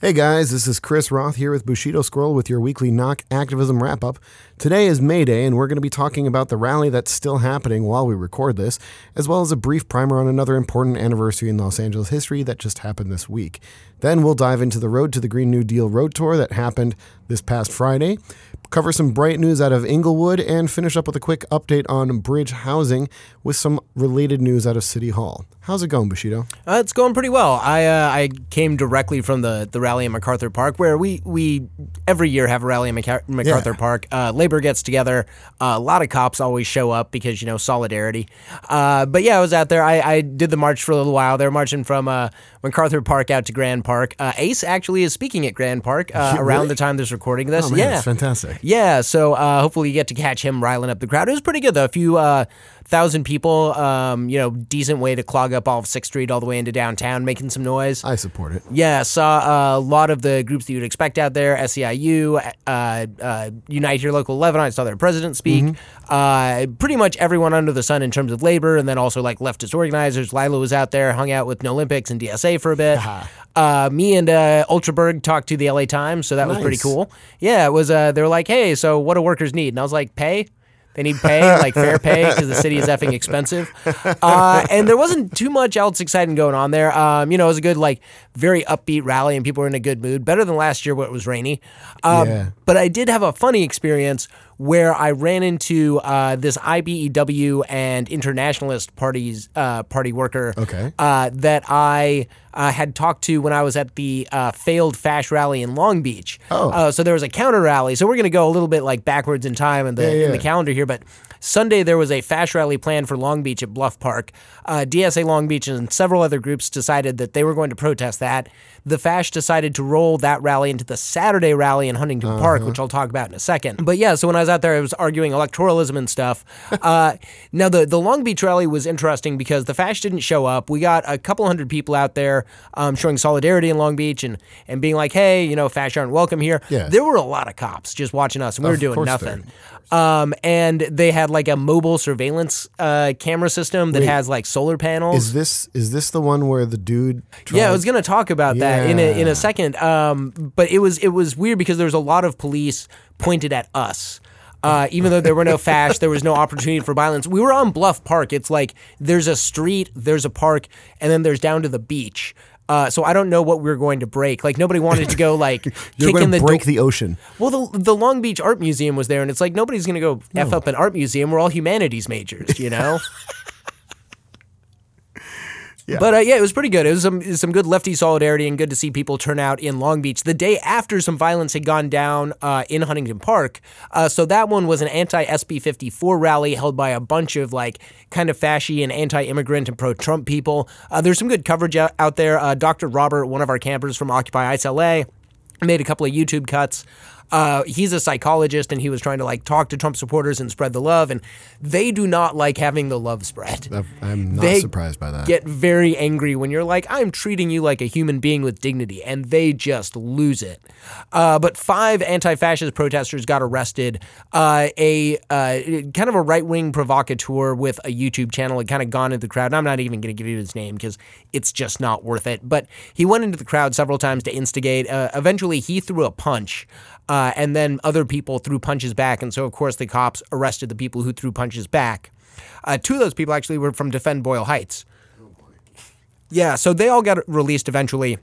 Hey guys, this is Chris Roth here with Bushido Scroll with your weekly knock activism wrap up. Today is May Day, and we're going to be talking about the rally that's still happening while we record this, as well as a brief primer on another important anniversary in Los Angeles history that just happened this week. Then we'll dive into the Road to the Green New Deal road tour that happened this past Friday, cover some bright news out of Inglewood, and finish up with a quick update on bridge housing with some related news out of City Hall. How's it going, Bushido? Uh, it's going pretty well. I uh, I came directly from the, the rally in MacArthur Park, where we, we every year have a rally in Maca- MacArthur Yeah. Park. Uh, labor gets together. Uh, a lot of cops always show up because you know solidarity. Uh, but yeah, I was out there. I, I did the march for a little while. They were marching from uh, MacArthur Park out to Grand Park. Uh, Ace actually is speaking at Grand Park uh, Yeah, around the time this recording this. Oh, man, yeah, fantastic. yeah, so uh, hopefully you get to catch him riling up the crowd. It was pretty good though. A few uh, thousand people, um, you know, decent way to clog up all of Sixth Street all the way into downtown, making some noise. I support it. Yeah, saw a lot of the groups that you'd expect out there: SEIU, uh, uh, UNITE HERE Local 11. I saw their president speak. Uh, pretty much everyone under the sun in terms of labor, and then also like leftist organizers. Lila was out there, hung out with No Olympics and DSA for a bit. uh, me and uh, Ultraberg talked to the LA Times, so that was pretty cool. Yeah, it was. Uh, they were like, "Hey, so what do workers need?" And I was like, "Pay." They need pay, like fair pay, because the city is effing expensive. Uh, and there wasn't too much else exciting going on there. Um, you know, it was a good, like, very upbeat rally, and people were in a good mood. Better than last year, where it was rainy. Um, Yeah. But I did have a funny experience where I ran into uh, this IBEW and internationalist parties uh, party worker. Okay. Uh, that I uh, had talked to when I was at the uh, failed Fash rally in Long Beach. Oh. Uh, so there was a counter rally. So we're going to go a little bit like backwards in time in the Yeah, in the calendar here, but. Sunday, there was a Fash rally planned for Long Beach at Bluff Park. Uh, DSA Long Beach and several other groups decided that they were going to protest that. The Fash decided to roll that rally into the Saturday rally in Huntington Uh-huh. Park, which I'll talk about in a second. But yeah, so when I was out there, I was arguing electoralism and stuff. uh, now, the, the Long Beach rally was interesting because the Fash didn't show up. We got a couple hundred people out there um, showing solidarity in Long Beach and, and being like, hey, you know, Fash aren't welcome here. Yeah. There were a lot of cops just watching us, and we were Of doing course nothing. Um, and they had like a mobile surveillance uh, camera system that Wait. has like solar panels. Is this is this the one where the dude? Tried, Yeah, I was gonna talk about that in a in a second. Um, but it was it was weird because there was a lot of police pointed at us. Uh, even though there were no fash, there was no opportunity for violence. We were on Bluff Park. It's like there's a street, there's a park, and then there's down to the beach. Uh, so I don't know what we are going to break. Like nobody wanted to go like You're kick going in to the break door. the ocean. Well, the the Long Beach Art Museum was there, and it's like nobody's gonna go f up an art museum. We're all humanities majors, you know. But uh, yeah, it was pretty good. It was some some good lefty solidarity and good to see people turn out in Long Beach the day after some violence had gone down uh, in Huntington Park. Uh, so that one was an anti SB 54 rally held by a bunch of like kind of fashy and anti immigrant and pro Trump people. Uh, there's some good coverage out, out there. Uh, Dr. Robert, one of our campers from Occupy Ice LA, made a couple of YouTube cuts. Uh, he's a psychologist and he was trying to like talk to Trump supporters and spread the love, and they do not like having the love spread. I'm not They surprised by that. Get very angry when you're like, I'm treating you like a human being with dignity, and they just lose it. Uh, but five anti-fascist protesters got arrested. Uh, a uh, kind of a right-wing provocateur with a YouTube channel had kind of gone into the crowd. And I'm not even going to give you his name because it's just not worth it. But he went into the crowd several times to instigate. Uh, eventually, he threw a punch. Uh, and then other people threw punches back. And so, of course, the cops arrested the people who threw punches back. Uh, two of those people actually were from Defend Boyle Heights. Yeah, so they all got released eventually.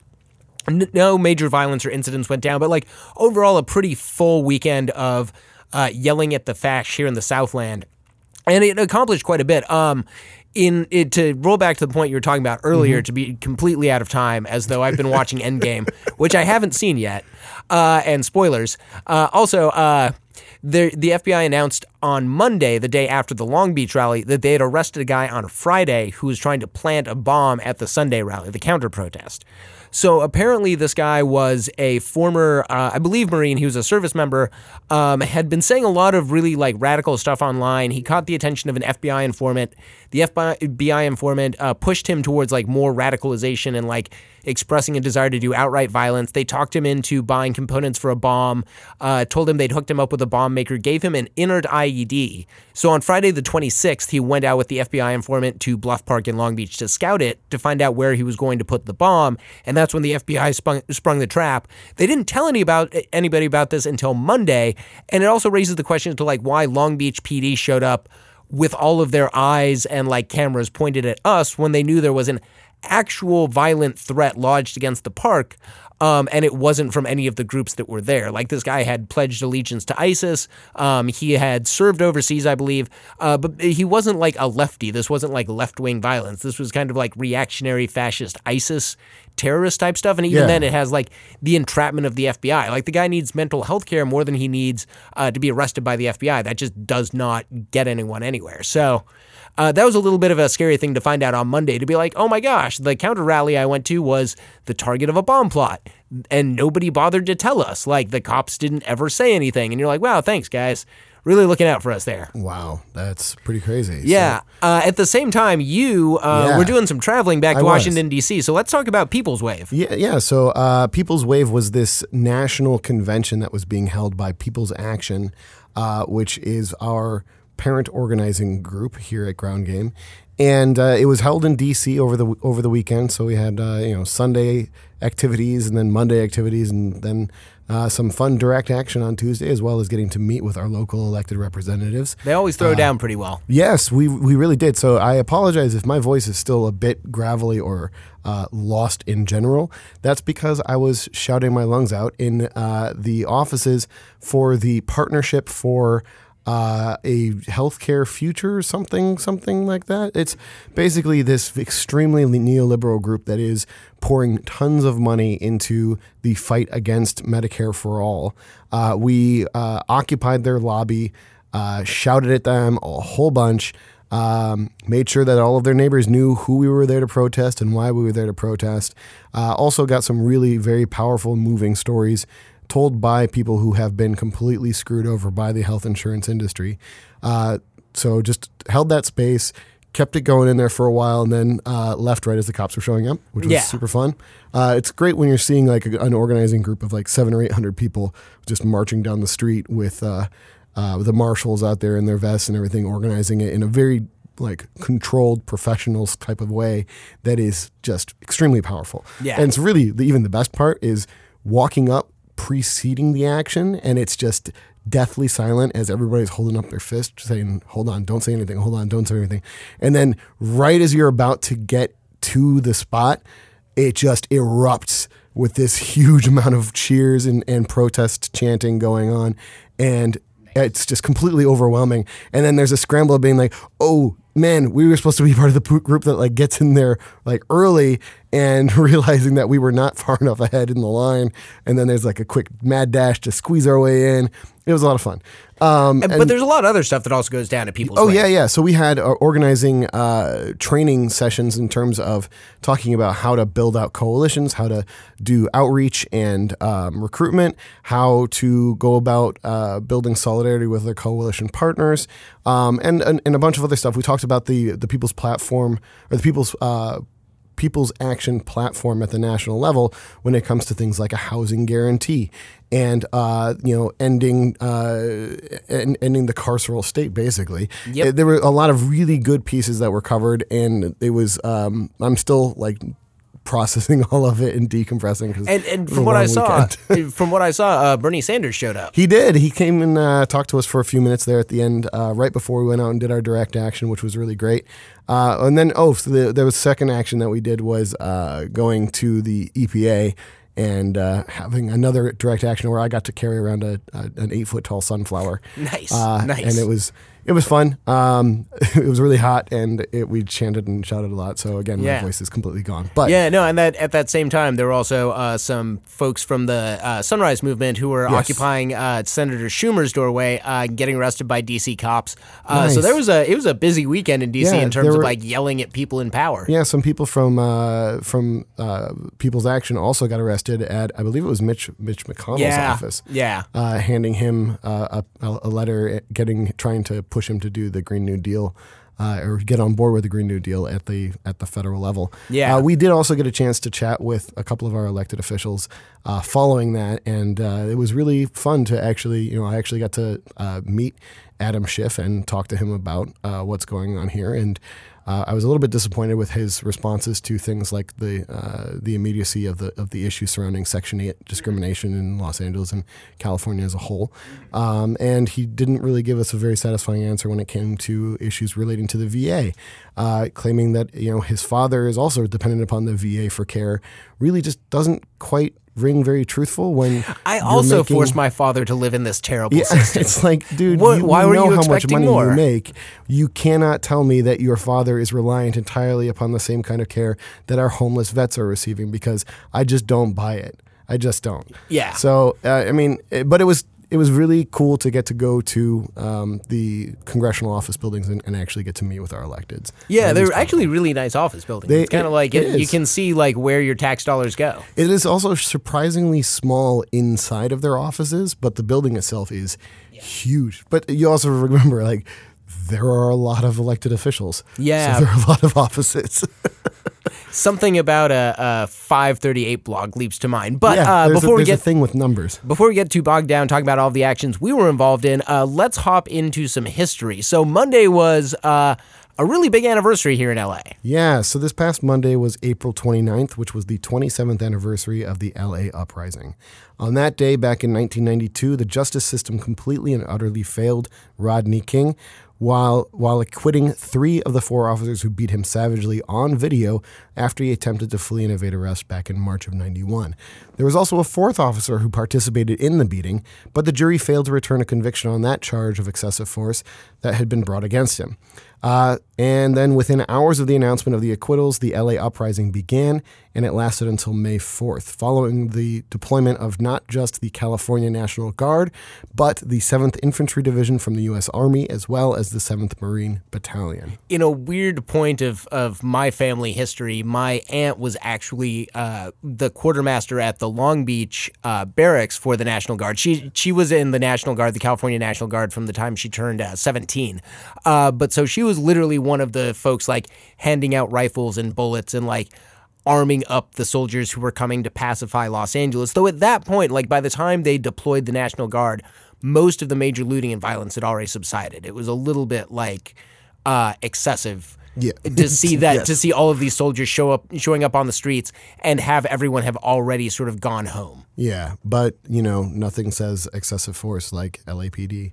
N- No major violence or incidents went down, but like overall, a pretty full weekend of uh, yelling at the fash here in the Southland, and it accomplished quite a bit. Um, in it to roll back to the point you were talking about earlier, to be completely out of time, as though I've been watching Endgame, which I haven't seen yet, uh, and spoilers. Uh, also, uh, the the FBI announced on Monday, the day after the Long Beach rally, that they had arrested a guy on Friday who was trying to plant a bomb at the Sunday rally, the counter protest. So apparently, this guy was a former, uh, I believe, Marine. He was a service member. Um, had been saying a lot of really like radical stuff online. He caught the attention of an FBI informant. The FBI informant uh, pushed him towards like more radicalization and like expressing a desire to do outright violence. They talked him into buying components for a bomb. Uh, told him they'd hooked him up with a bomb maker. Gave him an inert IED. So on Friday the 26th, he went out with the FBI informant to Bluff Park in Long Beach to scout it to find out where he was going to put the bomb. And that's when the FBI sprung, the trap. They didn't tell any about anybody about this until Monday, and it also raises the question as to like why Long Beach PD showed up with all of their eyes and like cameras pointed at us when they knew there was an actual violent threat lodged against the park. Um, and it wasn't from any of the groups that were there. Like this guy had pledged allegiance to ISIS. Um, he had served overseas, I believe, uh, but he wasn't like a lefty. This wasn't like left wing violence. This was kind of like reactionary fascist ISIS terrorist type stuff. And even Yeah. then, it has like the entrapment of the FBI. Like the guy needs mental health care more than he needs uh, to be arrested by the FBI. That just does not get anyone anywhere. So. Uh, that was a little bit of a scary thing to find out on Monday to be like, oh my gosh, the counter rally I went to was the target of a bomb plot. And nobody bothered to tell us. Like, the cops didn't ever say anything. And you're like, wow, thanks, guys. Really looking out for us there. Wow, that's pretty crazy. So- Yeah. Uh, at the same time, you uh, Yeah. were doing some traveling back I to was. Washington, D.C. So let's talk about People's Wave. Yeah, yeah. So, uh, People's Wave was this national convention that was being held by People's Action, uh, which is our parent organizing group here at Ground Game, and uh, it was held in D.C. over the over the weekend. So we had uh, you know Sunday activities and then Monday activities, and then uh, some fun direct action on Tuesday, as well as getting to meet with our local elected representatives. They always Uh, throw down pretty well. Yes, we we really did. So I apologize if my voice is still a bit gravelly or uh, lost in general. That's because I was shouting my lungs out in uh, the offices for the partnership for. Uh, a healthcare future, something, something like that. It's basically this extremely neoliberal group that is pouring tons of money into the fight against Medicare for all. Uh, we uh, occupied their lobby uh, shouted at them a whole bunch, um, made sure that all of their neighbors knew who we were there to protest and why we were there to protest. Uh, also, got some really very powerful, moving stories told by people who have been completely screwed over by the health insurance industry. Uh, so, just held that space. Kept it going in there for a while, and then uh, left right as the cops were showing up, which was Yeah. super fun. Uh, it's great when you're seeing like an organizing group of like seven or eight hundred people just marching down the street with uh, uh, the marshals out there in their vests and everything, organizing it in a very like controlled professionals type of way that is just extremely powerful. Yeah. and it's really the, even the best part is walking up preceding the action, and it's just deathly silent as everybody's holding up their fist, saying, "Hold on, don't say anything. Hold on, don't say anything." And then right as you're about to get to the spot, it just erupts with this huge amount of cheers and, and protest chanting going on. And it's just completely overwhelming. And then there's a scramble of being like, oh, man, we were supposed to be part of the group that like gets in there like early and realizing that we were not far enough ahead in the line. And then there's like a quick mad dash to squeeze our way in. It was a lot of fun. Um, And- but there's a lot of other stuff that also goes down at People's Oh Wave. yeah, yeah. So we had uh, organizing uh, training sessions in terms of talking about how to build out coalitions, how to do outreach and um, recruitment, how to go about uh, building solidarity with their coalition partners, um, and, and and a bunch of other stuff. We talked about the the People's Platform or the People's. Uh, People's Action platform at the national level when it comes to things like a housing guarantee and uh, you know ending uh, en- ending the carceral state basically. Yep. There were a lot of really good pieces that were covered, and it was um, I'm still like processing all of it and decompressing. 'cause And, and it was a from what I saw, from what I saw, Bernie Sanders showed up. He did. He came and uh, talked to us for a few minutes there at the end, uh, right before we went out and did our direct action, which was really great. Uh, and then, oh, so the, there was second action that we did was uh, going to the EPA and uh, having another direct action where I got to carry around a, a an eight foot tall sunflower. Nice, Uh, nice. And it was it was fun. Um, it was really hot, and it, we chanted and shouted a lot. So again, Yeah. my voice is completely gone. But Yeah, no, and that at that same time, there were also uh, some folks from the uh, Sunrise Movement who were Yes. occupying uh, Senator Schumer's doorway, uh, getting arrested by DC cops. Uh, So there was a it was a busy weekend in DC Yeah, in terms there of like yelling at people in power. Yeah, some people from uh, from uh, People's Action also got arrested at I believe it was Mitch Mitch McConnell's Yeah, office. yeah. uh, handing him uh, a, a letter, getting trying to push him to do the Green New Deal. Uh, or get on board with the Green New Deal at the at the federal level. Yeah. uh, we did also get a chance to chat with a couple of our elected officials uh, following that, and uh, it was really fun to actually, you know, I actually got to uh, meet Adam Schiff and talk to him about uh, what's going on here. And uh, I was a little bit disappointed with his responses to things like the uh, the immediacy of the of the issue surrounding Section Eight discrimination in Los Angeles and California as a whole, um, and he didn't really give us a very satisfying answer when it came to issues relating to the VA, uh, claiming that you know his father is also dependent upon the VA for care. Really, just doesn't quite ring very truthful when I also making- forced my father to live in this terrible yeah, system. it's like, dude, What- you, why we were know you how much money more? you make. You cannot tell me that your father is reliant entirely upon the same kind of care that our homeless vets are receiving because I just don't buy it. I just don't. Yeah. So uh, I mean, it, but it was it was really cool to get to go to um, the congressional office buildings and, and actually get to meet with our electeds. Yeah, they're actually really nice office buildings. They- it's kind of it- like it it, you can see like where your tax dollars go. It is also surprisingly small inside of their offices, but the building itself is huge. But you also remember, like, there are a lot of elected officials. Yeah. So there are a lot of offices. Something about a, a 538 blog leaps to mind. But yeah. uh, before a, we get thing with numbers. Before we get too bogged down talking about all the actions we were involved in, uh, let's hop into some history. So Monday was uh, a really big anniversary here in LA. Yeah. So this past Monday was April 29th, which was the 27th anniversary of the LA uprising. On that day, back in 1992, the justice system completely and utterly failed Rodney King. While, while acquitting three of the four officers who beat him savagely on video after he attempted to flee and evade arrest back in March of 91. There was also a fourth officer who participated in the beating, but the jury failed to return a conviction on that charge of excessive force that had been brought against him. Uh, and then within hours of the announcement of the acquittals, the LA uprising began, and it lasted until May 4th, following the deployment of not just the California National Guard, but the 7th Infantry Division from the U.S. Army, as well as the 7th Marine Battalion. In a weird point of, of my family history, my aunt was actually uh, the quartermaster at the Long Beach uh, barracks for the National Guard. She she was in the National Guard, the California National Guard, from the time she turned uh, 17. Uh, but so she was literally one of the folks like handing out rifles and bullets and like arming up the soldiers who were coming to pacify Los Angeles. Though at that point, like by the time they deployed the National Guard, most of the major looting and violence had already subsided. It was a little bit like uh, excessive. Yeah. to see that Yes. to see all of these soldiers show up showing up on the streets and have everyone have already sort of gone home. Yeah, but you know, nothing says excessive force like LAPD.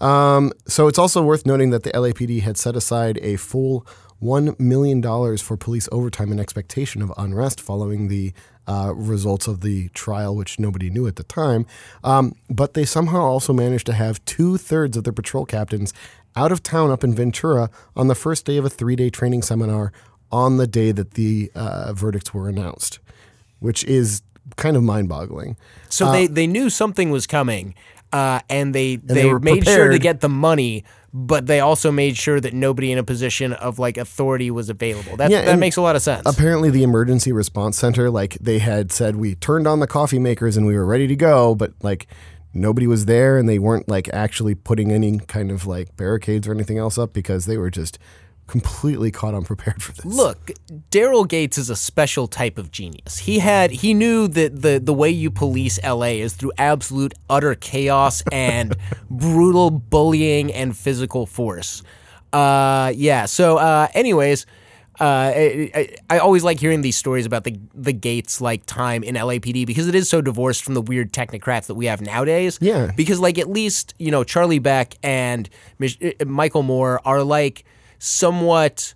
Um, so it's also worth noting that the LAPD had set aside a full one million dollars for police overtime in expectation of unrest following the uh, results of the trial, which nobody knew at the time. Um, but they somehow also managed to have two thirds of their patrol captains out of town up in Ventura on the first day of a three day training seminar on the day that the uh, verdicts were announced, which is kind of mind boggling. So they they knew something was coming, uh, and they they, they were made sure to get the money, but they also made sure that nobody in a position of like authority was available. That Yeah, that makes a lot of sense. Apparently, the emergency response center, like they had said, we turned on the coffee makers and we were ready to go, but like nobody was there and they weren't like actually putting any kind of like barricades or anything else up because they were just completely caught unprepared for this. Look, Daryl Gates is a special type of genius. He had he knew that the the way you police LA is through absolute utter chaos and brutal bullying and physical force. Uh, yeah. So, uh, anyways. Uh, I, I, I always like hearing these stories about the the Gates like time in LAPD because it is so divorced from the weird technocrats that we have nowadays. Yeah. Because like at least you know Charlie Beck and Mich- uh, Michel Moore are like somewhat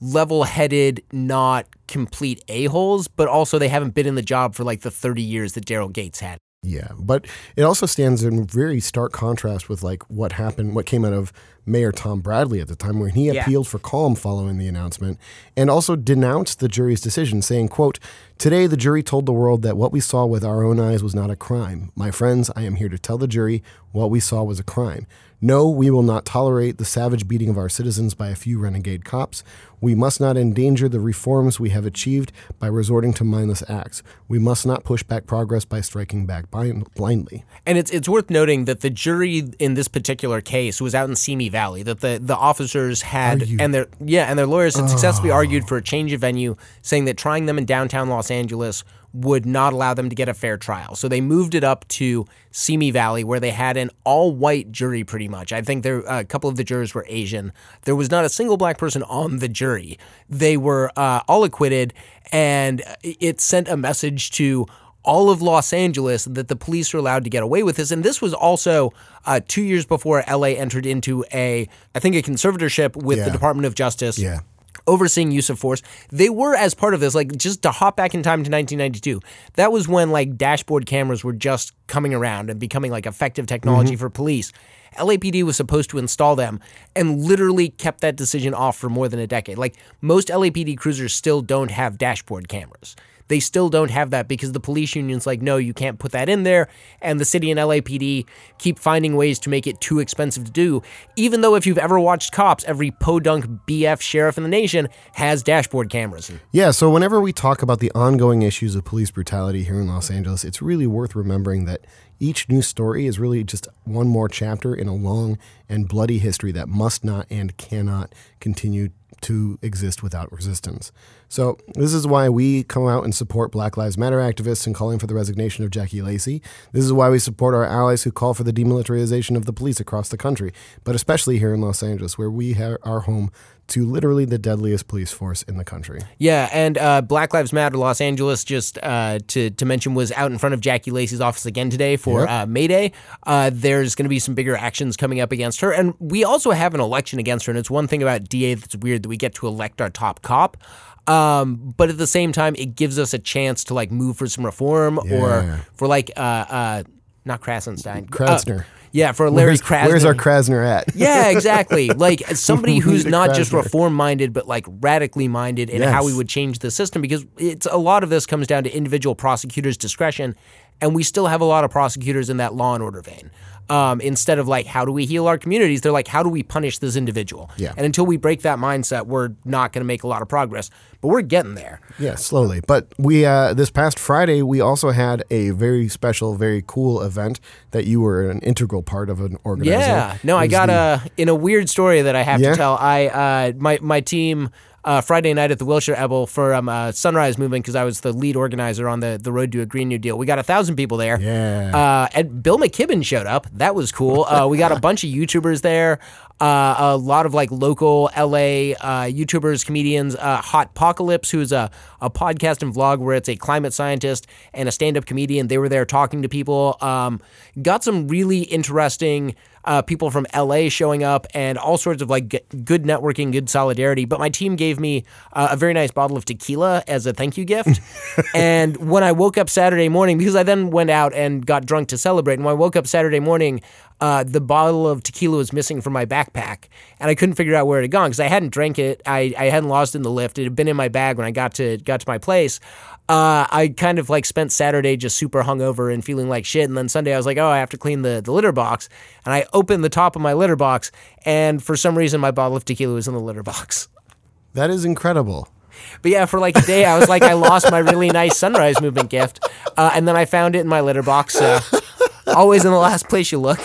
level-headed, not complete a-holes, but also they haven't been in the job for like the 30 years that Daryl Gates had. Yeah, but it also stands in very stark contrast with like what happened, what came out of Mayor Tom Bradley at the time, when he Yeah. appealed for calm following the announcement, and also denounced the jury's decision, saying, "quote Today, the jury told the world that what we saw with our own eyes was not a crime. My friends, I am here to tell the jury what we saw was a crime. No, we will not tolerate the savage beating of our citizens by a few renegade cops. We must not endanger the reforms we have achieved by resorting to mindless acts. We must not push back progress by striking back blind, blindly. And it's it's worth noting that the jury in this particular case was out in Simi Valley that the, the officers had and their yeah and their lawyers had successfully ah. argued for a change of venue, saying that trying them in downtown Los Angeles would not allow them to get a fair trial. So they moved it up to Simi Valley, where they had an all-white jury, pretty much. I think there a couple of the jurors were Asian. There was not a single black person on the jury. They were uh, all acquitted, and it sent a message to all of Los Angeles that the police are allowed to get away with this. And this was also uh, two years before LA entered into a, I think, a conservatorship with the Department of Justice Yeah. Overseeing use of force. They were as part of this, like just to hop back in time to 1992. That was when like dashboard cameras were just coming around and becoming like effective technology mm-hmm. for police. LAPD was supposed to install them and literally kept that decision off for more than a decade. Like most LAPD cruisers still don't have dashboard cameras. They still don't have that because the police union's like, no, you can't put that in there. And the city and LAPD keep finding ways to make it too expensive to do. Even though if you've ever watched Cops, every podunk BF sheriff in the nation has dashboard cameras. Yeah, so whenever we talk about the ongoing issues of police brutality here in Los Angeles, it's really worth remembering that each new story is really just one more chapter in a long and bloody history that must not and cannot continue to exist without resistance. So, this is why we come out and support Black Lives Matter activists in calling for the resignation of Jackie Lacey. This is why we support our allies who call for the demilitarization of the police across the country, but especially here in Los Angeles, where we ha- are home to literally the deadliest police force in the country. Yeah, and uh, Black Lives Matter Los Angeles, just uh, to, to mention, was out in front of Jackie Lacey's office again today for Yep. uh, May Day. Uh, there's going to be some bigger actions coming up against her. And we also have an election against her. And it's one thing about DA that's weird that we get to elect our top cop. Um, but at the same time, it gives us a chance to like move for some reform Yeah. or for like, uh, uh, not Krasenstein. Krasner. Uh, yeah, for Larry Where's, Krasner. where's our Krasner at? Yeah, exactly. Like somebody who's not just reform minded, but like radically minded in how we would change the system. Because it's a lot of this comes down to individual prosecutors' discretion, and we still have a lot of prosecutors in that law and order vein. Um, instead of like, how do we heal our communities? They're like, how do we punish this individual? Yeah. And until we break that mindset, we're not going to make a lot of progress. But we're getting there. Yeah, slowly. But we uh, this past Friday we also had a very special, very cool event that you were an integral part of an organizer. Yeah. No, I got the- a in a weird story that I have Yeah? to tell. I uh, my my team. Uh, Friday night at the Wilshire Ebell for um, uh, Sunrise Movement because I was the lead organizer on the, the road to a Green New Deal. We got a thousand people there. Yeah. Uh, and Bill McKibben showed up. That was cool. Uh, we got a bunch of YouTubers there. Uh, a lot of like local LA uh, YouTubers, comedians. Uh, Hot Apocalypse, who's a, a podcast and vlog where it's a climate scientist and a stand up comedian. They were there talking to people. Um, got some really interesting uh, people from LA showing up and all sorts of like g- good networking, good solidarity. But my team gave me uh, a very nice bottle of tequila as a thank you gift. and when I woke up Saturday morning, because I then went out and got drunk to celebrate, and when I woke up Saturday morning, uh, the bottle of tequila was missing from my backpack, and I couldn't figure out where it had gone because I hadn't drank it. I, I hadn't lost it in the lift. It had been in my bag when I got to got to my place. Uh, I kind of like spent Saturday just super hungover and feeling like shit, and then Sunday I was like, oh, I have to clean the, the litter box, and I opened the top of my litter box, and for some reason my bottle of tequila was in the litter box. that is incredible. But yeah, for like a day, I was like, I lost my really nice sunrise movement gift, uh, and then I found it in my litter box. So always in the last place you look.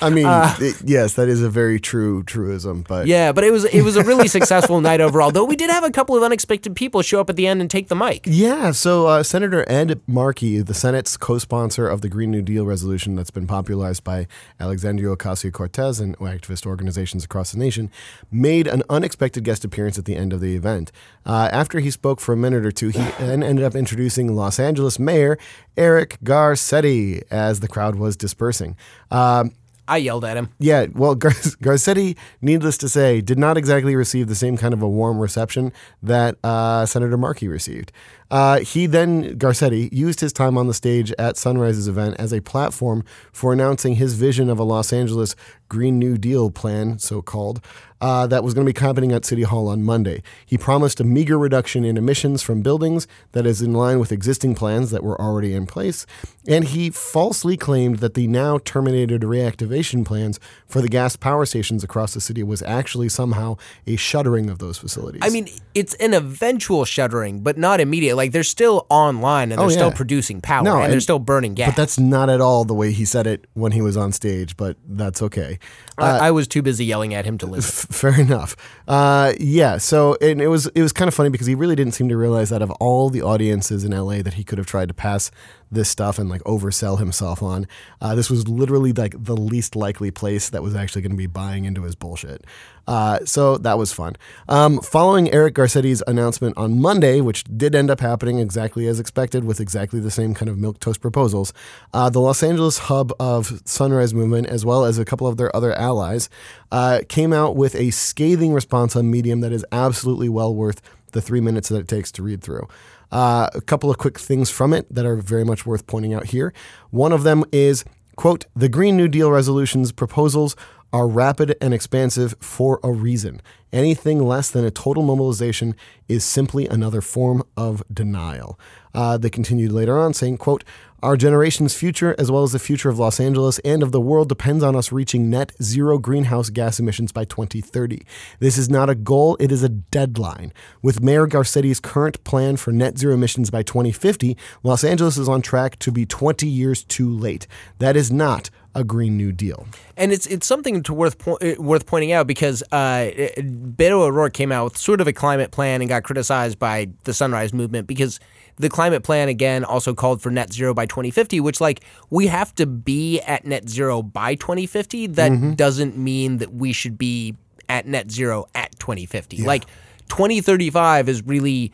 I mean, it- yes, that is a very true truism. But Uh, Yeah, but it was it was a really successful night overall. Though we did have a couple of unexpected people show up at the end and take the mic. Yeah, so uh, Senator Ed Markey, the Senate's co-sponsor of the Green New Deal resolution that's been popularized by Alexandria Ocasio-Cortez and activist organizations across the nation, made an unexpected guest appearance at the end of the event. Uh, after he spoke for a minute or two, he then ended up introducing Los Angeles Mayor Eric Garcetti as the crowd was dispersing. Um, I yelled at him. yeah, well, Gar- Garcetti, needless to say, did not exactly receive the same kind of a warm reception that uh, Senator Markey received. Uh, he then, Garcetti, used his time on the stage at Sunrise's event as a platform for announcing his vision of a Los Angeles Green New Deal plan, so called, uh, that was going to be happening at City Hall on Monday. He promised a meager reduction in emissions from buildings that is in line with existing plans that were already in place, and he falsely claimed that the now terminated reactivation plans for the gas power stations across the city was actually somehow a shuttering of those facilities. I mean, it's an eventual shuttering, but not immediate. Like they're still online and they're Oh, still yeah. producing power No, and, they're still burning gas. But that's not at all the way he said it when he was on stage, but that's okay. I, I was too busy yelling at him to listen. F- Fair enough. Uh, yeah. So and it was it was kind of funny because he really didn't seem to realize that of all the audiences in LA that he could have tried to pass this stuff and like oversell himself on, uh, this was literally like the least likely place that was actually going to be buying into his bullshit. Uh, so that was fun. Um, following Eric Garcetti's announcement on Monday, which did end up happening exactly as expected with exactly the same kind of milk toast proposals, uh, the Los Angeles hub of Sunrise Movement, as well as a couple of their other allies, uh, came out with a scathing response on Medium that is absolutely well worth the three minutes that it takes to read through. Uh, a couple of quick things from it that are very much worth pointing out here. One of them is, quote, the Green New Deal resolutions proposals are rapid and expansive for a reason. Anything less than a total mobilization is simply another form of denial. Uh, they continued later on saying, quote, our generation's future, as well as the future of Los Angeles and of the world, depends on us reaching net zero greenhouse gas emissions by 2030. This is not a goal, it is a deadline. With Mayor Garcetti's current plan for net zero emissions by 2050, Los Angeles is on track to be 20 years too late. That is not a Green New Deal. And it's it's something to worth po- uh, worth pointing out because uh, Beto O'Rourke came out with sort of a climate plan and got criticized by the Sunrise Movement because the climate plan again also called for net zero by 2050, which like we have to be at net zero by 2050. That doesn't mean that we should be at net zero at 2050. Like 2035 is really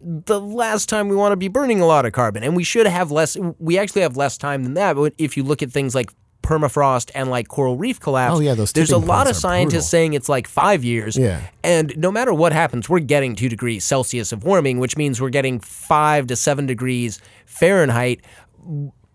the last time we want to be burning a lot of carbon and we should have less we actually have less time than that but if you look at things like permafrost and like coral reef collapse Oh, yeah, those there's a lot of scientists brutal. saying it's like five years Yeah. and no matter what happens we're getting two degrees celsius of warming which means we're getting five to seven degrees fahrenheit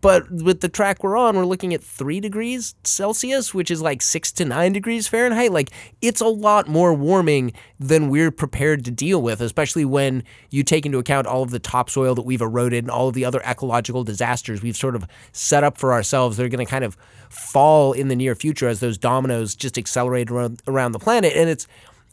but with the track we're on, we're looking at three degrees Celsius, which is like six to nine degrees Fahrenheit. Like it's a lot more warming than we're prepared to deal with, especially when you take into account all of the topsoil that we've eroded and all of the other ecological disasters we've sort of set up for ourselves. They're going to kind of fall in the near future as those dominoes just accelerate around, around the planet. And it's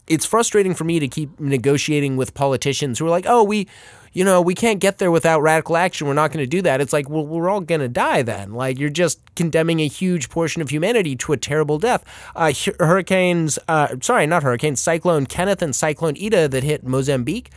it's frustrating for me to keep negotiating with politicians who are like, "Oh, we, you know, we can't get there without radical action. We're not going to do that." It's like, well, we're all going to die then. Like you're just condemning a huge portion of humanity to a terrible death. Uh, hurricanes, uh, sorry, not hurricanes, Cyclone Kenneth and Cyclone Idai that hit Mozambique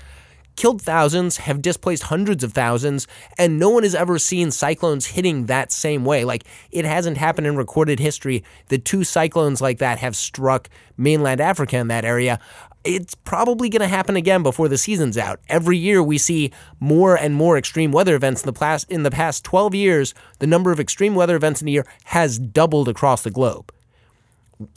killed thousands, have displaced hundreds of thousands, and no one has ever seen cyclones hitting that same way. Like, it hasn't happened in recorded history that two cyclones like that have struck mainland Africa in that area. It's probably going to happen again before the season's out. Every year we see more and more extreme weather events. In the, past, in the past 12 years, the number of extreme weather events in a year has doubled across the globe.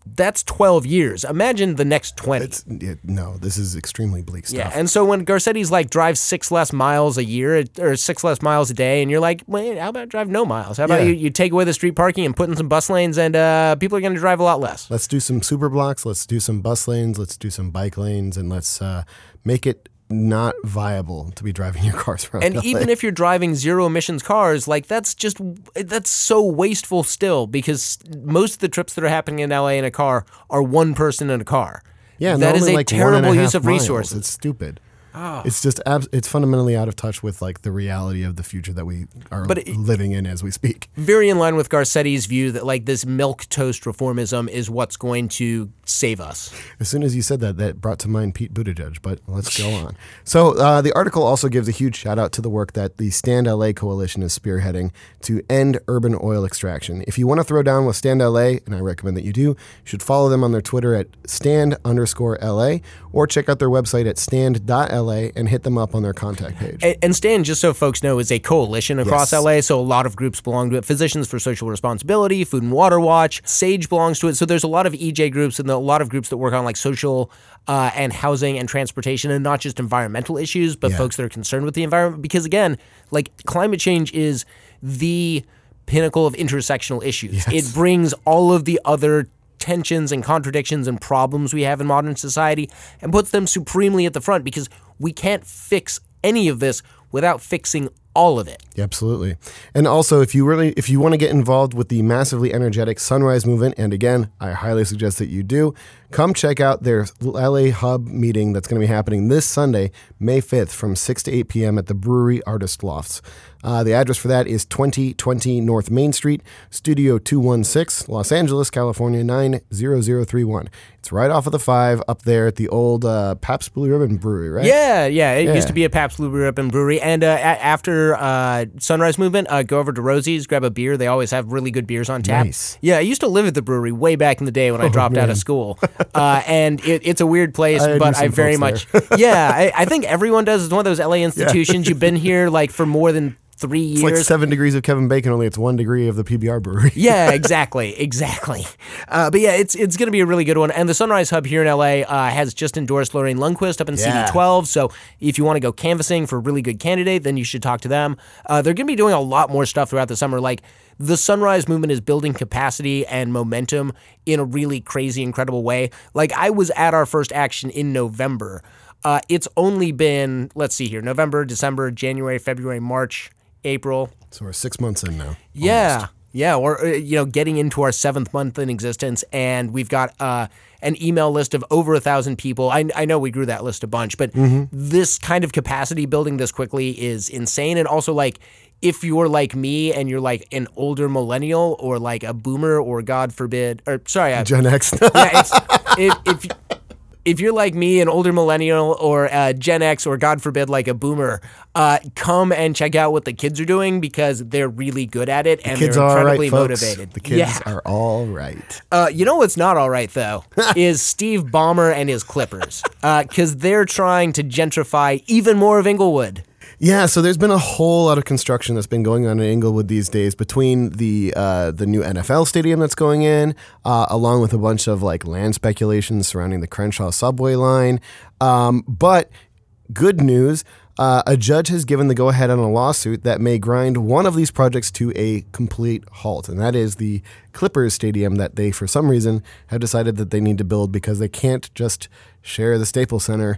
That's 12 years. Imagine the next 20. It's it, no, this is extremely bleak stuff. Yeah, and so when Garcetti's like drive six less miles a year or six less miles a day, and you're like, wait, how about drive no miles? How about Yeah. you, you take away the street parking and put in some bus lanes, and uh, people are going to drive a lot less. Let's do some super blocks. Let's do some bus lanes. Let's do some bike lanes, and let's uh, make it not viable to be driving your cars around. And LA. even if you're driving zero emissions cars, like that's just that's so wasteful still because most of the trips that are happening in LA in a car are one person in a car. yeah, that is only a like terrible use of miles. resources. It's stupid. Ah. It's just it's fundamentally out of touch with like the reality of the future that we are But it- living in as we speak. Very in line with Garcetti's view that like this milk toast reformism is what's going to save us. As soon as you said that, that brought to mind Pete Buttigieg. But let's go on. So uh, the article also gives a huge shout out to the work that the Stand LA coalition is spearheading to end urban oil extraction. If you want to throw down with Stand LA, and I recommend that you do, you should follow them on their Twitter at stand underscore LA or check out their website at stand.la and hit them up on their contact page. And- And STAND, just so folks know, is a coalition across Yes. LA. So a lot of groups belong to it. Physicians for Social Responsibility, Food and Water Watch, SAJE belongs to it. So there's a lot of EJ groups and a lot of groups that work on like social uh, and housing and transportation and not just environmental issues, but Yeah. folks that are concerned with the environment. Because again, like climate change is the pinnacle of intersectional issues. It brings all of the other tensions and contradictions and problems we have in modern society and puts them supremely at the front because we can't fix any of this without fixing all of it. Absolutely. And also if you really if you want to get involved with the massively energetic Sunrise movement and again, I highly suggest that you do, come check out their LA Hub meeting that's going to be happening this Sunday, May 5th from 6 to 8 p.m. at the Brewery Artist Lofts. Uh, the address for that is 2020 North Main Street, Studio 216, Los Angeles, California 90031. It's right off of the 5 up there at the old uh, Pabst Blue Ribbon Brewery, right? Yeah, yeah. It Yeah. used to be a Pabst Blue Ribbon brewery. And uh, a- after uh, Sunrise Movement, uh, go over to Rosie's, grab a beer. They always have really good beers on tap. Nice. Yeah, I used to live at the brewery way back in the day when I dropped out of school. Uh, and it, it's a weird place, I but I very much. yeah, I, I think everyone does. It's one of those LA institutions. You've been here like for more than three It's years. like 7 degrees of Kevin Bacon only it's 1 degree of the PBR Brewery. yeah, exactly, exactly. Uh, but yeah, it's it's going to be a really good one. And the Sunrise Hub here in LA uh, has just endorsed Lorraine Lundquist up in Yeah. CD12. So if you want to go canvassing for a really good candidate, then you should talk to them. Uh, they're going to be doing a lot more stuff throughout the summer. Like the Sunrise movement is building capacity and momentum in a really crazy, incredible way. Like I was at our first action in November. Uh, it's only been let's see here November, December, January, February, March, April. So we're 6 months in now. Yeah. Yeah, or uh, you know, getting into our seventh month in existence, and we've got uh, an email list of over a thousand people. I, I know we grew that list a bunch, but this kind of capacity building this quickly is insane. And also, like, if you're like me and you're like an older millennial or like a boomer or God forbid, or sorry, I, Gen X. yeah, it's, if, if if you're like me, an older millennial or uh, Gen X, or God forbid, like a boomer, uh, come and check out what the kids are doing because they're really good at it and kids they're are incredibly right, folks. motivated. The kids yeah. are all right. Uh, you know what's not all right though is Steve Ballmer and his Clippers because they're trying to gentrify even more of Inglewood. Yeah, so there's been a whole lot of construction that's been going on in Inglewood these days between the uh, the new NFL stadium that's going in, uh, along with a bunch of like land speculations surrounding the Crenshaw subway line. Um, but good news. Uh, a judge has given the go ahead on a lawsuit that may grind one of these projects to a complete halt, and that is the Clippers Stadium that they, for some reason, have decided that they need to build because they can't just share the Staples Center,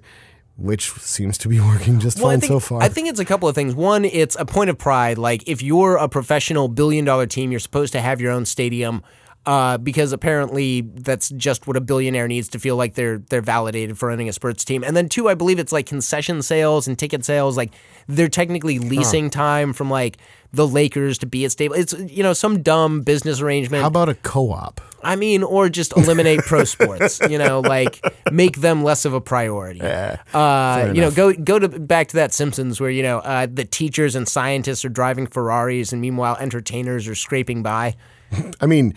which seems to be working just Well, fine think, so far. I think it's a couple of things. One, it's a point of pride. Like if you're a professional billion dollar team, you're supposed to have your own stadium. Uh, because apparently that's just what a billionaire needs to feel like they're they're validated for running a sports team. And then two, I believe it's like concession sales and ticket sales. Like they're technically leasing time from like the Lakers to be at Staples. It's you know some dumb business arrangement. How about a co-op? I mean, or just eliminate pro sports. You know, like make them less of a priority. uh, you know, go go to back to that Simpsons where you know uh, the teachers and scientists are driving Ferraris, and meanwhile entertainers are scraping by. I mean,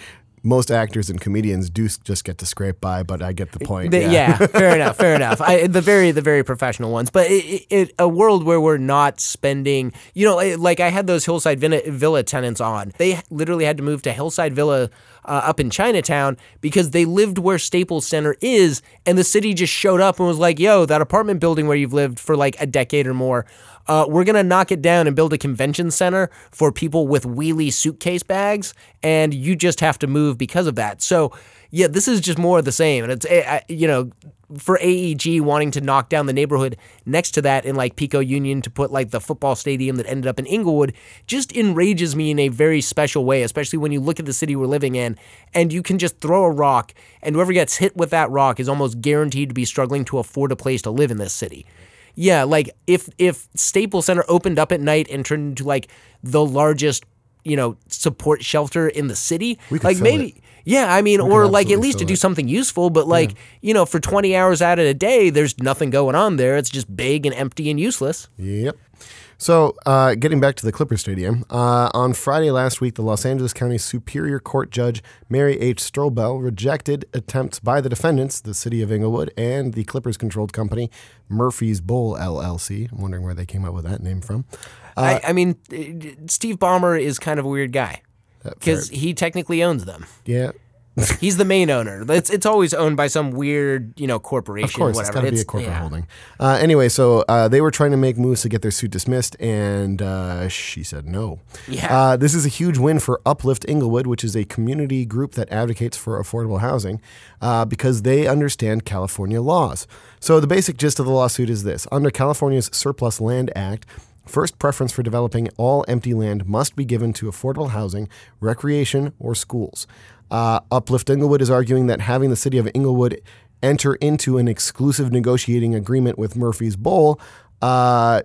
most actors and comedians do just get to scrape by, but I get the point. The- yeah. fair enough. Fair enough. I, the very the very professional ones, but it, it, a world where we're not spending. You know, like I had those Hillside Villa, Villa tenants on. They literally had to move to Hillside Villa. Uh, up in Chinatown because they lived where Staples Center is, and the city just showed up and was like, "Yo, that apartment building where you've lived for like a decade or more, uh, we're gonna knock it down and build a convention center for people with wheelie suitcase bags, and you just have to move because of that." So, yeah, this is just more of the same, and it's eh, you know for AEG wanting to knock down the neighborhood next to that in like Pico Union to put like the football stadium that ended up in Inglewood just enrages me in a very special way, especially when you look at the city we're living in and you can just throw a rock and whoever gets hit with that rock is almost guaranteed to be struggling to afford a place to live in this city. Yeah, like if if Staples Center opened up at night and turned into like the largest, you know, support shelter in the city, We could like maybe it. yeah, I mean, or like at least to do something useful, but like, you know, for 20 hours out of a day, there's nothing going on there. It's just big and empty and useless. Yep. So, uh, getting back to the Clipper Stadium, uh, on Friday last week, the Los Angeles County Superior Court Judge Mary H. Strobel rejected attempts by the defendants, the City of Inglewood, and the Clippers controlled company Murphy's Bowl LLC. I'm wondering where they came up with that name from. I, I mean, uh, Steve Ballmer is kind of a weird guy because he technically owns them. Yeah, He's the main owner. It's it's always owned by some weird, you know, corporation. Of course, whatever. it's got to be a corporate yeah. holding. Uh, anyway, so uh, they were trying to make moves to get their suit dismissed, and uh, she said no. Yeah. Uh, this is a huge win for Uplift Inglewood, which is a community group that advocates for affordable housing uh, because they understand California laws. So the basic gist of the lawsuit is this: under California's Surplus Land Act. First preference for developing all empty land must be given to affordable housing, recreation, or schools. Uh, Uplift Inglewood is arguing that having the city of Inglewood enter into an exclusive negotiating agreement with Murphy's Bowl uh,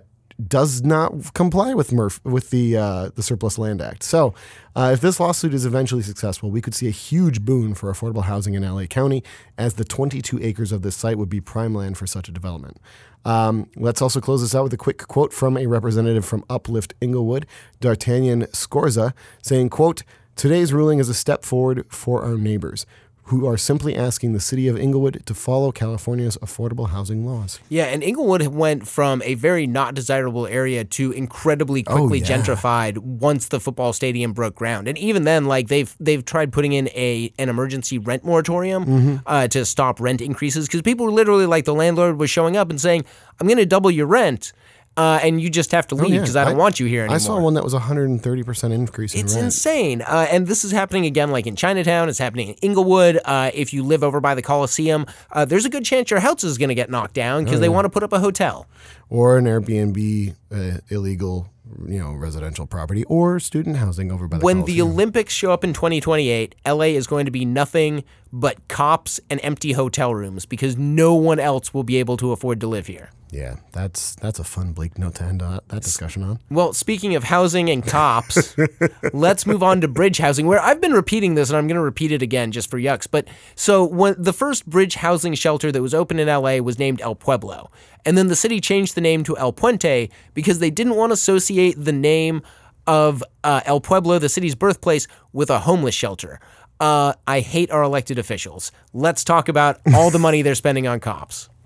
does not comply with Murph with the uh, the Surplus Land Act. So, uh, if this lawsuit is eventually successful, we could see a huge boon for affordable housing in LA County, as the 22 acres of this site would be prime land for such a development. Um, let's also close this out with a quick quote from a representative from Uplift Inglewood, D'Artagnan Scorza, saying, "quote Today's ruling is a step forward for our neighbors." Who are simply asking the city of Inglewood to follow California's affordable housing laws. Yeah, and Inglewood went from a very not desirable area to incredibly quickly yeah. gentrified once the football stadium broke ground. And even then, like they've they've tried putting in a an emergency rent moratorium uh, to stop rent increases because people were literally like the landlord was showing up and saying, "I'm going to double your rent." Uh, and you just have to leave yeah. because I don't I- want you here anymore. I saw one that was 130% increase in It's rent. insane. Uh, and this is happening again, like in Chinatown. It's happening in Inglewood. Uh, if you live over by the Coliseum, uh, there's a good chance your house is going to get knocked down Oh, because they want to put up a hotel. or an Airbnb uh, illegal, you know, residential property or student housing over by the When the Olympics show up in 2028, LA is going to be nothing but cops and empty hotel rooms because no one else will be able to afford to live here. Yeah, that's that's a fun bleak note to end uh, that discussion on. Well, speaking of housing and cops, let's move on to bridge housing, where I've been repeating this and I'm going to repeat it again just for yucks. But so when the first bridge housing shelter that was open in LA was named El Pueblo. And then the city changed the name to El Puente because they didn't want to associate the name of uh, El Pueblo, the city's birthplace, with a homeless shelter. Uh, I hate our elected officials. Let's talk about all the money they're spending on cops.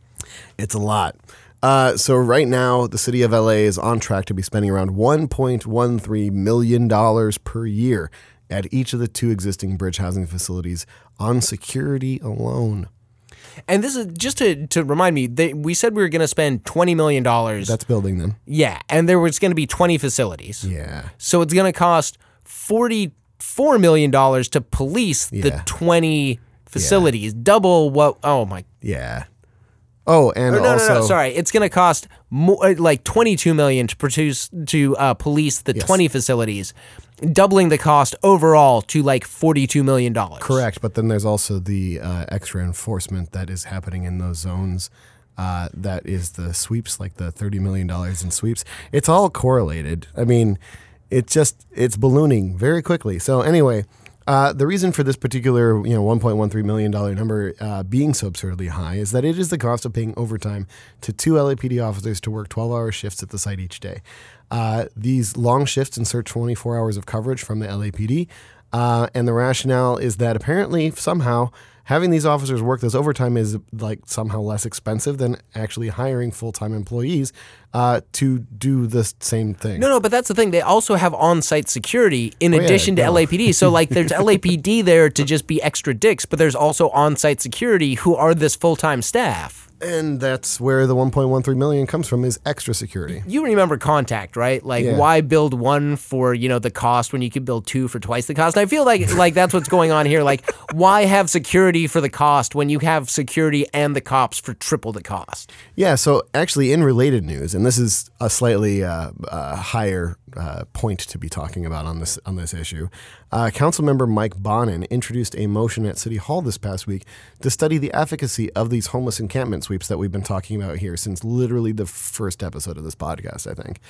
It's a lot. Uh, so right now, the city of LA is on track to be spending around 1.13 million dollars per year at each of the two existing bridge housing facilities on security alone. And this is just to, to remind me, they, we said we were going to spend $20 million. That's building them. Yeah, and there was going to be 20 facilities. Yeah. So it's going to cost $44 million to police the 20 facilities, double what, oh my, Yeah. Oh, and no, no, also no, no, sorry. It's going to cost more, uh, like 22 million to produce, to uh, police the 20 facilities, doubling the cost overall to like $42 million. Correct, but then there's also the uh, extra enforcement that is happening in those zones. Uh, that is the sweeps, like the thirty million dollars in sweeps. It's all correlated. I mean, it just it's ballooning very quickly. So anyway, uh, the reason for this particular you know one point one three million dollar number uh, being so absurdly high is that it is the cost of paying overtime to two LAPD officers to work twelve hour shifts at the site each day. Uh, these long shifts insert twenty four hours of coverage from the LAPD. Uh, and the rationale is that apparently somehow having these officers work this overtime is like somehow less expensive than actually hiring full-time employees uh, to do the same thing. No, no, but that's the thing. They also have on-site security in yeah, addition to duh. LAPD. So like, there's LAPD there to just be extra dicks, but there's also on-site security who are this full-time staff. And that's where the 1.13 million comes from is extra security. You remember Contact, right? Like, Yeah. why build one for you know the cost when you could build two for twice the cost? And I feel like like that's what's going on here. Like, why have security for the cost when you have security and the cops for triple the cost? Yeah, so actually, in related news, and this is a slightly uh, uh, higher uh, point to be talking about on this on this issue, uh, Councilmember Mike Bonin introduced a motion at City Hall this past week to study the efficacy of these homeless encampment sweeps that we've been talking about here since literally the first episode of this podcast. I think.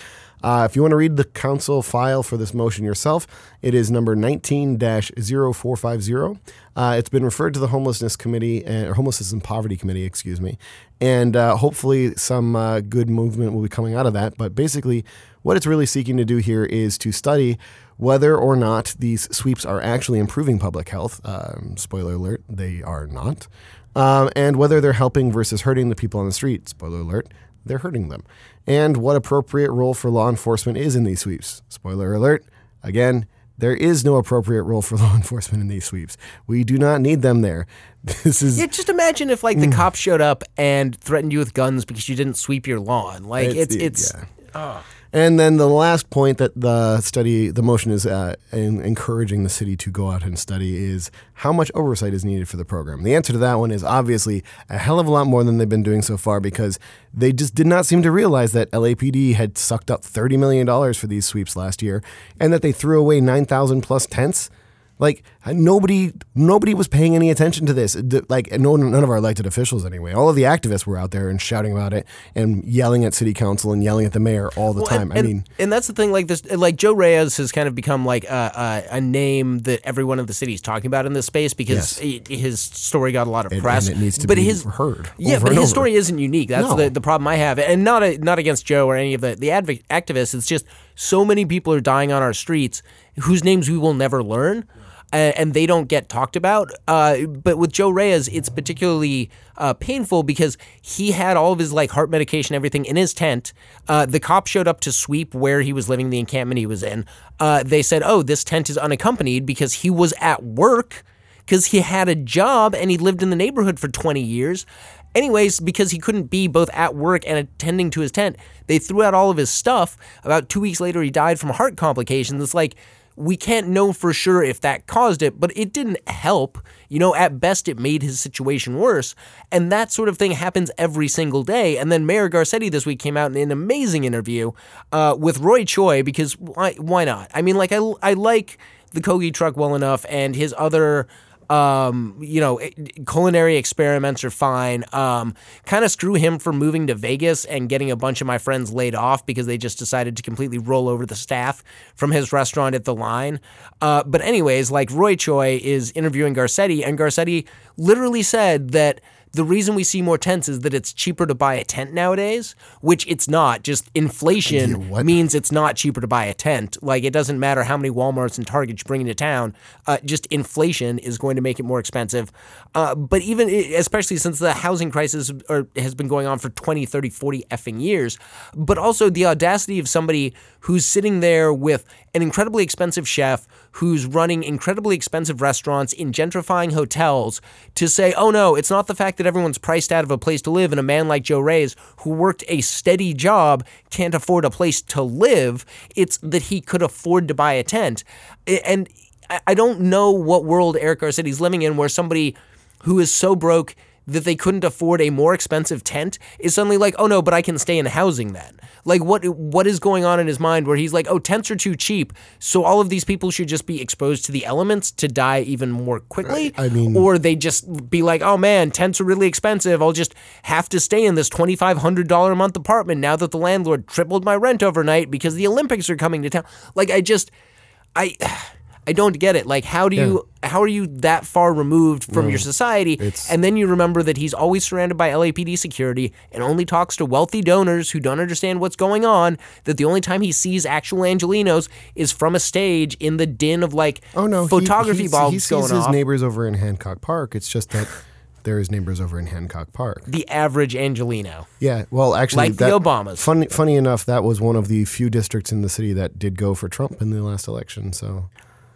Uh, if you want to read the council file for this motion yourself, it is number 19 0450. Uh, it's been referred to the Homelessness Committee, uh, or Homelessness and Poverty Committee, excuse me. And uh, hopefully some uh, good movement will be coming out of that. But basically, what it's really seeking to do here is to study whether or not these sweeps are actually improving public health. Um, spoiler alert, they are not. Um, and whether they're helping versus hurting the people on the street. Spoiler alert, they're hurting them. And what appropriate role for law enforcement is in these sweeps. Spoiler alert, again, there is no appropriate role for law enforcement in these sweeps. We do not need them there. This is Yeah, just imagine if like the cops showed up and threatened you with guns because you didn't sweep your lawn. Like it's it's, yeah. And then the last point that the study, the motion is uh, in encouraging the city to go out and study is how much oversight is needed for the program. The answer to that one is obviously a hell of a lot more than they've been doing so far because they just did not seem to realize that LAPD had sucked up $30 million for these sweeps last year and that they threw away 9,000 plus tents. Like uh, nobody, nobody was paying any attention to this. Like no, none of our elected officials, anyway. All of the activists were out there and shouting about it and yelling at city council and yelling at the mayor all the time. And, I mean, and that's the thing. Like this, like Joe Reyes has kind of become like a, a, a name that everyone in the city is talking about in this space because Yes. his story got a lot of And- press. and it needs to but be his heard Yeah, but his over. story isn't unique. That's No. the, the problem I have, and not a, not against Joe or any of the the adv- activists. It's just so many people are dying on our streets whose names we will never learn. And they don't get talked about. Uh, but with Joe Reyes, it's particularly uh, painful because he had all of his like heart medication, everything in his tent. Uh, the cop showed up to sweep where he was living, the encampment he was in. Uh, they said, "Oh, this tent is unaccompanied because he was at work." because he had a job and he lived in the neighborhood for 20 years. Anyways, because he couldn't be both at work and attending to his tent, they threw out all of his stuff. About two weeks later, he died from heart complications. It's like, we can't know for sure if that caused it, but it didn't help. You know, at best, it made his situation worse. And that sort of thing happens every single day. And then Mayor Garcetti this week came out in an amazing interview uh, with Roy Choi because why, why not? I mean, like, I, I like the Kogi truck well enough and his other um, you know, culinary experiments are fine. Um, kind of screw him for moving to Vegas and getting a bunch of my friends laid off because they just decided to completely roll over the staff from his restaurant at the line. Uh, but anyways, like Roy Choi is interviewing Garcetti, and Garcetti literally said that the reason we see more tents is that it's cheaper to buy a tent nowadays, which it's not. Just inflation what? means it's not cheaper to buy a tent. Like it doesn't matter how many Walmarts and Targets you bring into town. Uh, just inflation is going to make it more expensive. Uh, but even especially since the housing crisis has been going on for 20, 30, 40 effing years, but also the audacity of somebody who's sitting there with an incredibly expensive chef who's running incredibly expensive restaurants in gentrifying hotels to say, oh no, it's not the fact that everyone's priced out of a place to live and a man like Joe Reyes, who worked a steady job, can't afford a place to live. It's that he could afford to buy a tent. And I- don't know what world Eric Garcetti's living in where somebody who is so broke that they couldn't afford a more expensive tent is suddenly like, oh no, but I can stay in housing then. Like what what is going on in his mind where he's like, oh, tents are too cheap, so all of these people should just be exposed to the elements to die even more quickly? I mean- or they just be like, oh man, tents are really expensive. I'll just have to stay in this twenty five hundred dollar a month apartment now that the landlord tripled my rent overnight because the Olympics are coming to town. Like I just I I don't get it. Like, how do you, how are you that far removed from your society? And then you remember that he's always surrounded by LAPD security and only talks to wealthy donors who don't understand what's going on. That the only time he sees actual Angelenos is from a stage in the din of like oh no, photography he, bulbs he sees going his off. neighbors over in Hancock Park. It's just that there is neighbors over in Hancock Park. the average Angeleno. Yeah, well, actually, Like the Obamas. Funny, funny enough, that was one of the few districts in the city that did go for Trump in the last election. So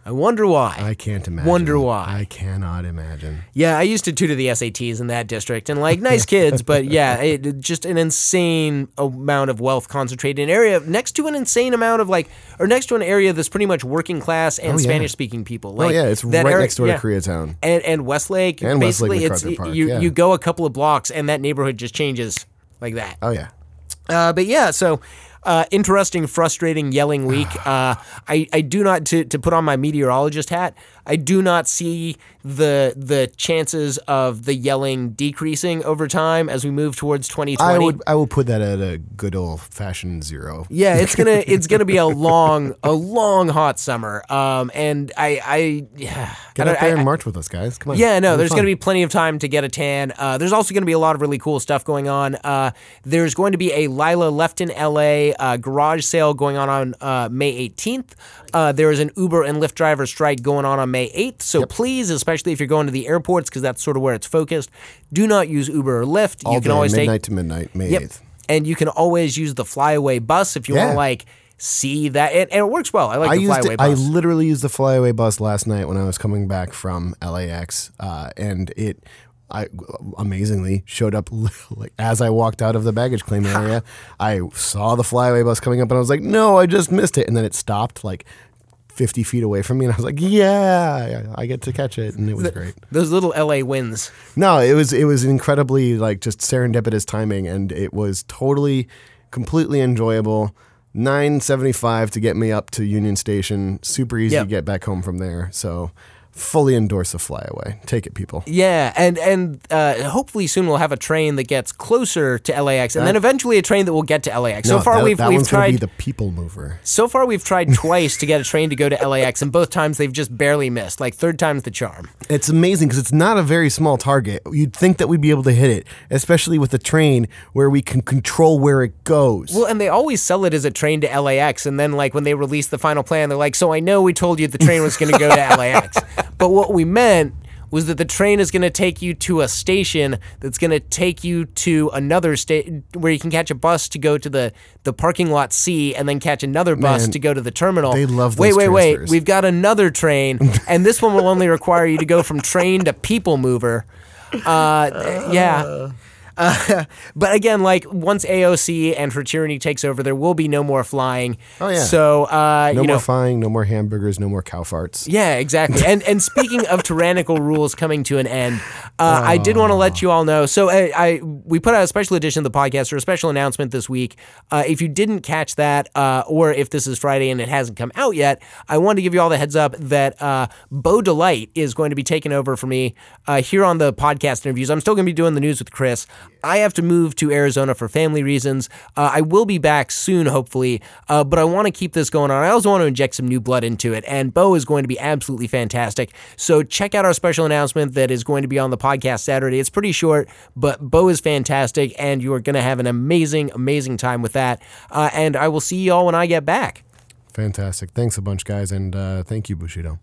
I wonder why. I can't imagine. Wonder why. I cannot imagine. Yeah, I used to tutor the SATs in that district, and like nice kids, but yeah, it, just an insane amount of wealth concentrated in an area next to an insane amount of like, or next to an area that's pretty much working class and Oh, yeah. Spanish speaking people. Oh Like, yeah, it's that right area- next door yeah. to Koreatown. And and Westlake, And Westlake basically, it's Park, you yeah. you go a couple of blocks and that neighborhood just changes like that. Oh yeah. Uh, but yeah, so uh, interesting, frustrating, yelling week. Uh, I, I do not to, to put on my meteorologist hat. I do not see the the chances of the yelling decreasing over time as we move towards 2020. I would I would put that at a good old fashioned zero. Yeah, it's gonna it's gonna be a long a long hot summer. Um, and I I yeah, Get I out there I- and march with us, guys. Come on. yeah, no, there's fun. going to be plenty of time to get a tan. Uh, there's also going to be a lot of really cool stuff going on. Uh, there's going to be a Lila Left in LA uh, garage sale going on on uh, May 18th. Uh, there is an Uber and Lyft driver strike going on on May 8th. So please, especially if you're going to the airports, because that's sort of where it's focused, do not use Uber or Lyft. all you can day, always take midnight to midnight, May Yep. eighth. And you can always use the flyaway bus if you want to like see that, and, and it works well. I like I the flyaway it, I literally used the flyaway bus last night when I was coming back from LAX, uh, and it. I amazingly showed up like as I walked out of the baggage claim area. I saw the flyaway bus coming up, and I was like, "No, I just missed it!" And then it stopped like 50 feet away from me, and I was like, "Yeah, I get to catch it," and it was great. Those little LA wins. No, it was it was incredibly like just serendipitous timing, and it was totally, completely enjoyable. Nine seventy five to get me up to Union Station. Super easy Yep. to get back home from there. So, fully endorse the flyaway. Take it, people. Yeah, and and uh, hopefully soon we'll have a train that gets closer to LAX, and then eventually a train that will get to LAX. so far that, we've that we've tried. be the people mover. so far we've tried twice to get a train to go to LAX, and both times they've just barely missed. Like third time's the charm. It's amazing because it's not a very small target. You'd think that we'd be able to hit it, especially with a train where we can control where it goes. Well, and they always sell it as a train to LAX, and then like when they release the final plan, they're like, "So I know we told you the train was going to go to LAX, but what we meant." Was that the train is going to take you to a station that's going to take you to another state where you can catch a bus to go to the, the parking lot C and then catch another bus Man, to go to the terminal. they love Wait, wait, wait. transfers. We've got another train, and this one will only require you to go from train to people mover. Uh, yeah. Uh, but again, like once AOC and her tyranny takes over, there will be no more flying. Oh, yeah. So uh, no you more know, flying, no more hamburgers, no more cow farts. yeah, exactly. And and speaking of tyrannical rules coming to an end, uh, I did want to let you all know. So I, I we put out a special edition of the podcast or a special announcement this week. Uh, if you didn't catch that, uh, or if this is Friday and it hasn't come out yet, I wanted to give you all the heads up that uh, Bo Delight is going to be taking over for me uh, here on the podcast interviews. I'm still going to be doing the news with Chris. I have to move to Arizona for family reasons. Uh, I will be back soon, hopefully, uh, but I want to keep this going on. I also want to inject some new blood into it, and Bo is going to be absolutely fantastic. So check out our special announcement that is going to be on the podcast Saturday. It's pretty short, but Bo is fantastic, and you are going to have an amazing, amazing time with that. Uh, and I will see you all when I get back. Fantastic. Thanks a bunch, guys, and uh, thank you, Bushido.